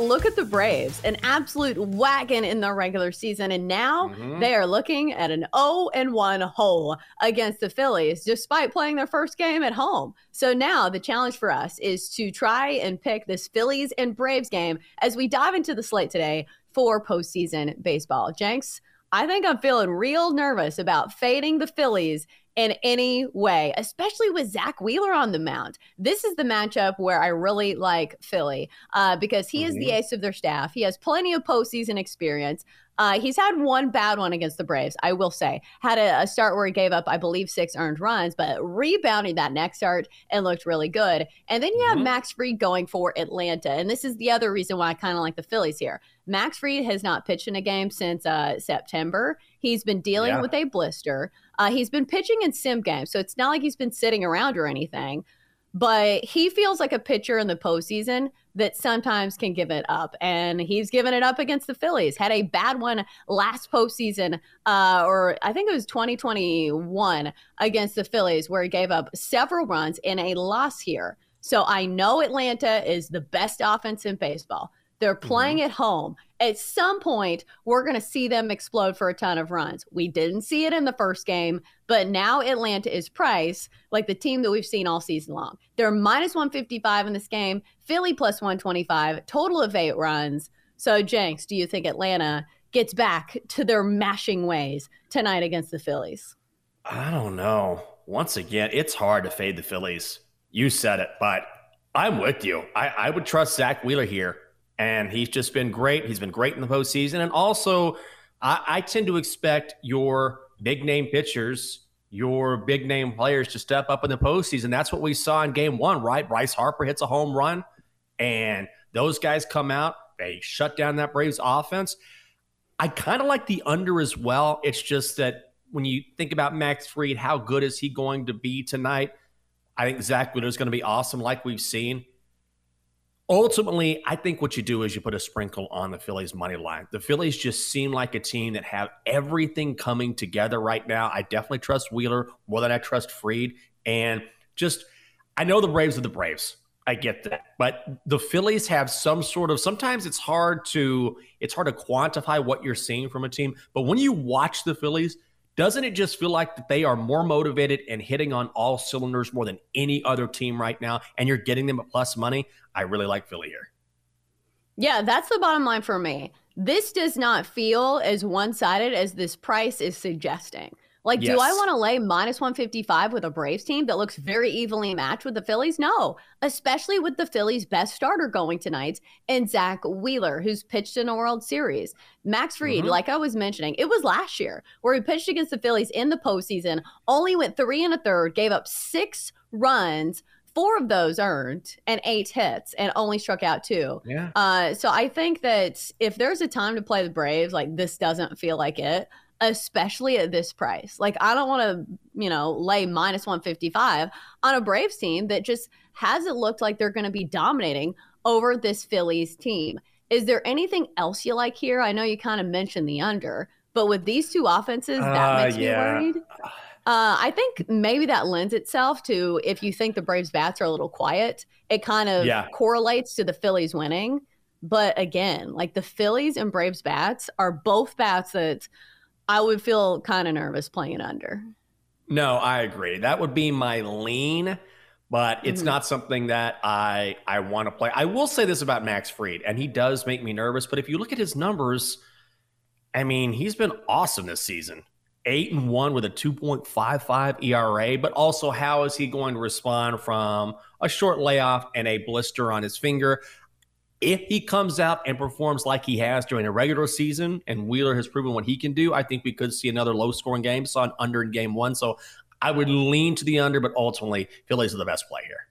Look at the Braves, an absolute wagon in the regular season, and now mm-hmm. they are looking at an 0 and 1 hole against the Phillies, despite playing their first game at home. So now the challenge for us is to try and pick this Phillies and Braves game as we dive into the slate today for postseason baseball. Jenks, I think I'm feeling real nervous about fading the Phillies in any way, especially with Zack Wheeler on the mound. This is the matchup where I really like Philly uh, because he mm-hmm. is the mm-hmm. ace of their staff. He has plenty of postseason experience. Uh, he's had one bad one against the Braves, I will say. Had a, a, start where he gave up, I believe, six earned runs, but rebounding that next start and looked really good. And then you have mm-hmm. Max Fried going for Atlanta. And this is the other reason why I kind of like the Phillies here. Max Fried has not pitched in a game since uh, September. He's been dealing yeah. with a blister. Uh, he's been pitching in sim games, so it's not like he's been sitting around or anything. But he feels like a pitcher in the postseason that sometimes can give it up. And he's given it up against the Phillies. Had a bad one last postseason, uh, or I think it was 2021 against the Phillies, where he gave up several runs in a loss here. So I know Atlanta is the best offense in baseball. They're playing mm-hmm. at home. At some point, we're going to see them explode for a ton of runs. We didn't see it in the first game, but now Atlanta is priced like the team that we've seen all season long. They're minus 155 in this game, Philly plus 125, total of eight runs. So, Jenks, do you think Atlanta gets back to their mashing ways tonight against the Phillies? I don't know. Once again, it's hard to fade the Phillies. You said it, but I'm with you. I, I would trust Zack Wheeler here and he's just been great. He's been great in the postseason, and also I, I tend to expect your big name pitchers, your big name players to step up in the postseason. That's what we saw in Game One, right? Bryce Harper hits a home run, and those guys come out. They shut down that Braves offense. I kind of like the under as well. It's just that when you think about Max Fried, how good is he going to be tonight? I think Zack Wheeler is going to be awesome, like we've seen ultimately, I think what you do is you put a sprinkle on the Phillies money line. The Phillies just seem like a team that have everything coming together right now. I definitely trust Wheeler more than I trust Fried. And just, I know the Braves are the Braves. I get that. But the Phillies have some sort of sometimes it's hard to it's hard to quantify what you're seeing from a team. But when you watch the Phillies, doesn't it just feel like that they are more motivated and hitting on all cylinders more than any other team right now? And you're getting them at plus money. I really like Philly here. Yeah, that's the bottom line for me. This does not feel as one sided as this price is suggesting. Like, yes. do I want to lay minus 155 with a Braves team that looks very evenly matched with the Phillies? No, especially with the Phillies' best starter going tonight and Zack Wheeler, who's pitched in a World Series. Max Fried, mm-hmm. like I was mentioning, it was last year where he pitched against the Phillies in the postseason, only went three and a third, gave up six runs, four of those earned and eight hits and only struck out two. Yeah. Uh, so I think that if there's a time to play the Braves, like this doesn't feel like it, especially at this price. Like I don't want to, you know, lay minus 155 on a Braves team that just hasn't looked like they're going to be dominating over this Phillies team. Is there anything else you like here? I know you kind of mentioned the under, but with these two offenses, that uh, makes yeah. me worried. Uh, I think maybe that lends itself to if you think the Braves bats are a little quiet, it kind of yeah. correlates to the Phillies winning. But again, like the Phillies and Braves bats are both bats that I would feel kind of nervous playing under. No, I agree. That would be my lean, but it's mm-hmm. not something that I I want to play. I will say this about Max Fried, and he does make me nervous. But if you look at his numbers, I mean, he's been awesome this season. Eight and one with a 2.55 ERA, but also how is he going to respond from a short layoff and a blister on his finger? If he comes out and performs like he has during a regular season, and Wheeler has proven what he can do, I think we could see another low scoring game. Saw an under in game one. So I would lean to the under, but ultimately, Phillies are the best play here.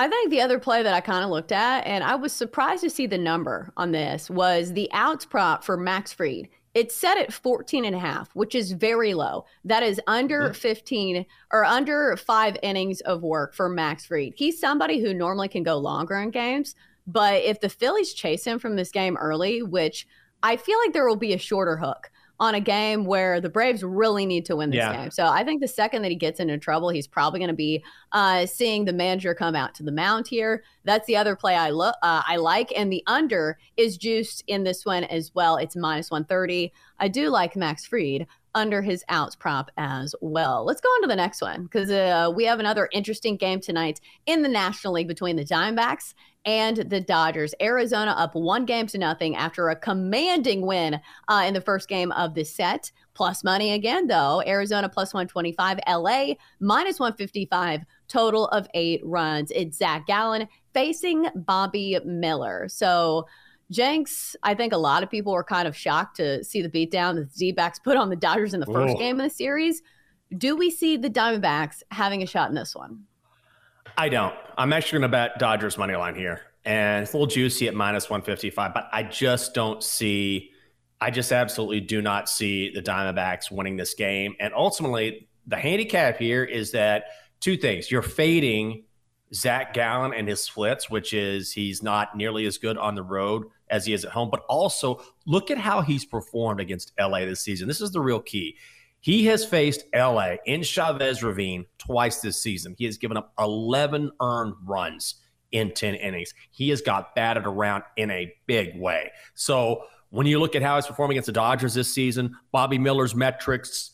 I think the other play that I kind of looked at, and I was surprised to see the number on this, was the outs prop for Max Fried. It's set at 14 and a half, which is very low. That is under mm-hmm. 15 or under five innings of work for Max Fried. He's somebody who normally can go longer in games, but if the Phillies chase him from this game early, which I feel like there will be a shorter hook on a game where the Braves really need to win this yeah. game. So I think the second that he gets into trouble, he's probably going to be uh, seeing the manager come out to the mound here. That's the other play I look uh, I like, and the under is juiced in this one as well. It's minus one thirty. I do like Max Fried under his outs prop as well. Let's go on to the next one because uh, we have another interesting game tonight in the National League between the Diamondbacks and the Dodgers. Arizona up one game to nothing after a commanding win uh, in the first game of the set. Plus money again, though. Arizona plus 125, LA minus 155, total of eight runs. It's Zac Gallen facing Bobby Miller. So, Jenks, I think a lot of people were kind of shocked to see the beatdown that the D backs put on the Dodgers in the first Whoa. game of the series. Do we see the Diamondbacks having a shot in this one? I don't. I'm actually going to bet Dodgers money line here, and it's a little juicy at minus 155. But I just don't see. I just absolutely do not see the Diamondbacks winning this game. And ultimately, the handicap here is that two things: you're fading Zac Gallen and his splits, which is he's not nearly as good on the road as he is at home. But also, look at how he's performed against LA this season. This is the real key. He has faced LA in Chavez Ravine twice this season. He has given up 11 earned runs in 10 innings. He has got batted around in a big way. So when you look at how he's performing against the Dodgers this season, Bobby Miller's metrics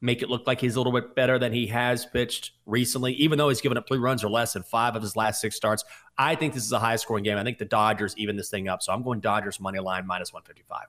make it look like he's a little bit better than he has pitched recently, even though he's given up three runs or less in five of his last six starts. I think this is a high scoring game. I think the Dodgers even this thing up. So I'm going Dodgers money line minus 155.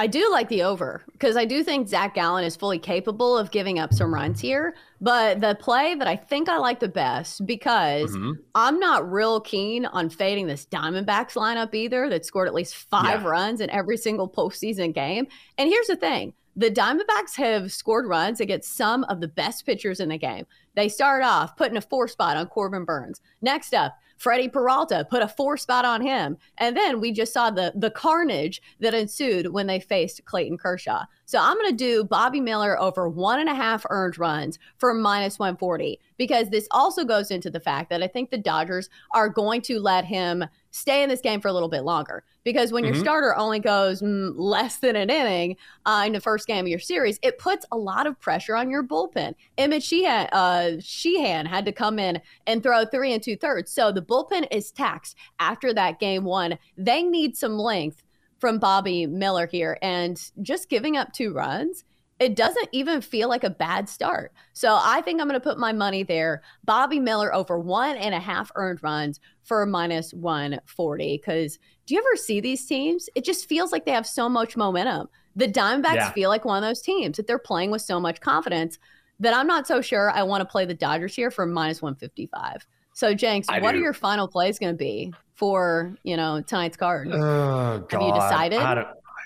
I do like the over because I do think Zac Gallen is fully capable of giving up some runs here. But the play that I think I like the best because mm-hmm. I'm not real keen on fading this Diamondbacks lineup either that scored at least five yeah. runs in every single postseason game. And here's the thing the Diamondbacks have scored runs against some of the best pitchers in the game. They start off putting a four spot on Corbin Burnes. Next up, Freddie Peralta put a four spot on him. And then we just saw the the carnage that ensued when they faced Clayton Kershaw. So I'm going to do Bobby Miller over one and a half earned runs for minus 140 because this also goes into the fact that I think the Dodgers are going to let him stay in this game for a little bit longer. Because when mm-hmm. your starter only goes mm, less than an inning uh, in the first game of your series, it puts a lot of pressure on your bullpen. Emmet Sheehan, uh, Sheehan had to come in and throw three and two thirds. So the bullpen is taxed after that game one. They need some length from Bobby Miller here. And just giving up two runs, it doesn't even feel like a bad start. So I think I'm going to put my money there. Bobby Miller over one and a half earned runs for minus 140. Because do you ever see these teams? It just feels like they have so much momentum. The Diamondbacks yeah. feel like one of those teams that they're playing with so much confidence that I'm not so sure I want to play the Dodgers here for minus 155. So, Jenks, I what do. are your final plays going to be for you know tonight's card? Oh, Have you decided?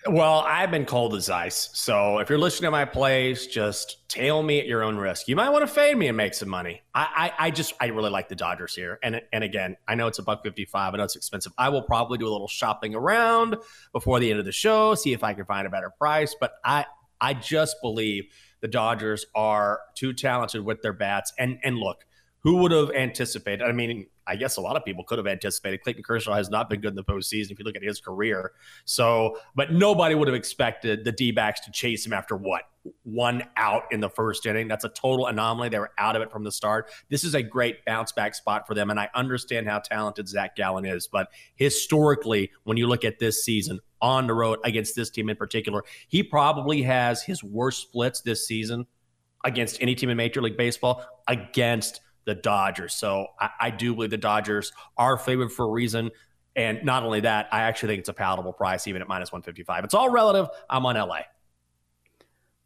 Well, I've been cold as ice. So if you're listening to my plays, just tail me at your own risk. You might want to fade me and make some money. I, I, I just I really like the Dodgers here. And and again, I know it's a buck fifty five. I know it's expensive. I will probably do a little shopping around before the end of the show, see if I can find a better price. But I I just believe the Dodgers are too talented with their bats. And and look, who would have anticipated? I mean, I guess a lot of people could have anticipated. Clayton Kershaw has not been good in the postseason if you look at his career. So, but nobody would have expected the D backs to chase him after what? One out in the first inning. That's a total anomaly. They were out of it from the start. This is a great bounce back spot for them. And I understand how talented Zac Gallen is. But historically, when you look at this season on the road against this team in particular, he probably has his worst splits this season against any team in Major League Baseball against the Dodgers. So I, I do believe the Dodgers are favored for a reason. And not only that, I actually think it's a palatable price, even at minus 155. It's all relative. I'm on LA.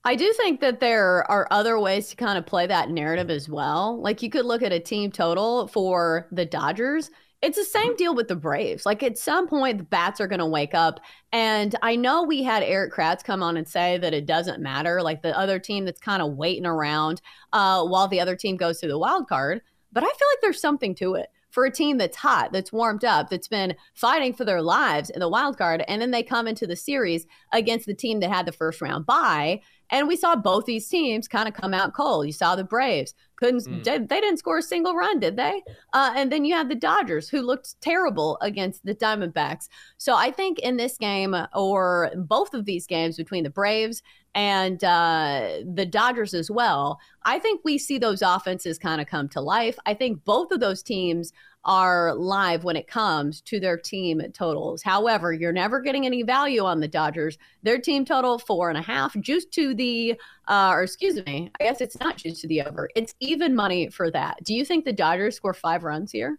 I do think that there are other ways to kind of play that narrative as well. Like you could look at a team total for the Dodgers. It's the same deal with the Braves. Like at some point, the bats are going to wake up. And I know we had Erik Kratz come on and say that it doesn't matter, like the other team that's kind of waiting around uh, while the other team goes through the wild card. But I feel like there's something to it for a team that's hot, that's warmed up, that's been fighting for their lives in the wild card, and then they come into the series against the team that had the first round bye. And we saw both these teams kind of come out cold. You saw the Braves couldn't mm. they, they, didn't score a single run, did they? Uh, and then you have the Dodgers who looked terrible against the Diamondbacks. So I think in this game or both of these games between the Braves and uh, the Dodgers as well, I think we see those offenses kind of come to life. I think both of those teams are live when it comes to their team totals. However, you're never getting any value on the Dodgers. Their team total four and a half, juiced to the, uh, or excuse me, I guess it's not juiced to the over. It's even money for that. Do you think the Dodgers score five runs here?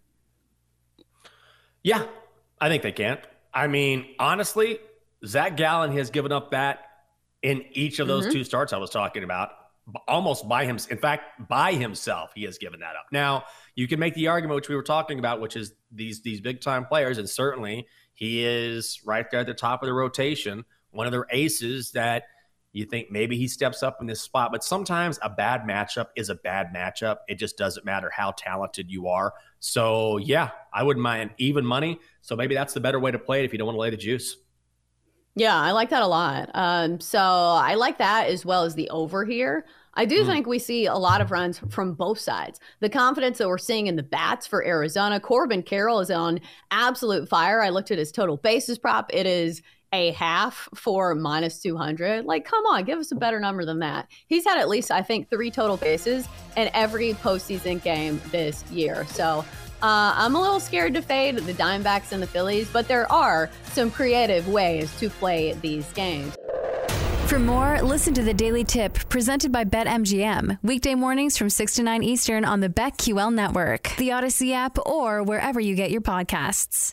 Yeah, I think they can. I mean, honestly, Zac Gallen has given up that in each of those mm-hmm. two starts I was talking about almost by him. In fact, by himself, he has given that up. Now, you can make the argument which we were talking about, which is these these big time players, and certainly he is right there at the top of the rotation, one of their aces that you think maybe he steps up in this spot. But sometimes a bad matchup is a bad matchup. It just doesn't matter how talented you are. So yeah, I wouldn't mind even money. So maybe that's the better way to play it if you don't want to lay the juice. Yeah, I like that a lot. Um, so I like that as well as the over here. I do mm. think we see a lot of runs from both sides. The confidence that we're seeing in the bats for Arizona. Corbin Carroll is on absolute fire. I looked at his total bases prop. It is a half for minus 200. Like, come on, give us a better number than that. He's had at least, I think, three total bases in every postseason game this year. So uh, I'm a little scared to fade the Diamondbacks and the Phillies, but there are some creative ways to play these games. For more, listen to the Daily Tip presented by BetMGM. Weekday mornings from 6 to 9 Eastern on the BetQL network, the Audacy app, or wherever you get your podcasts.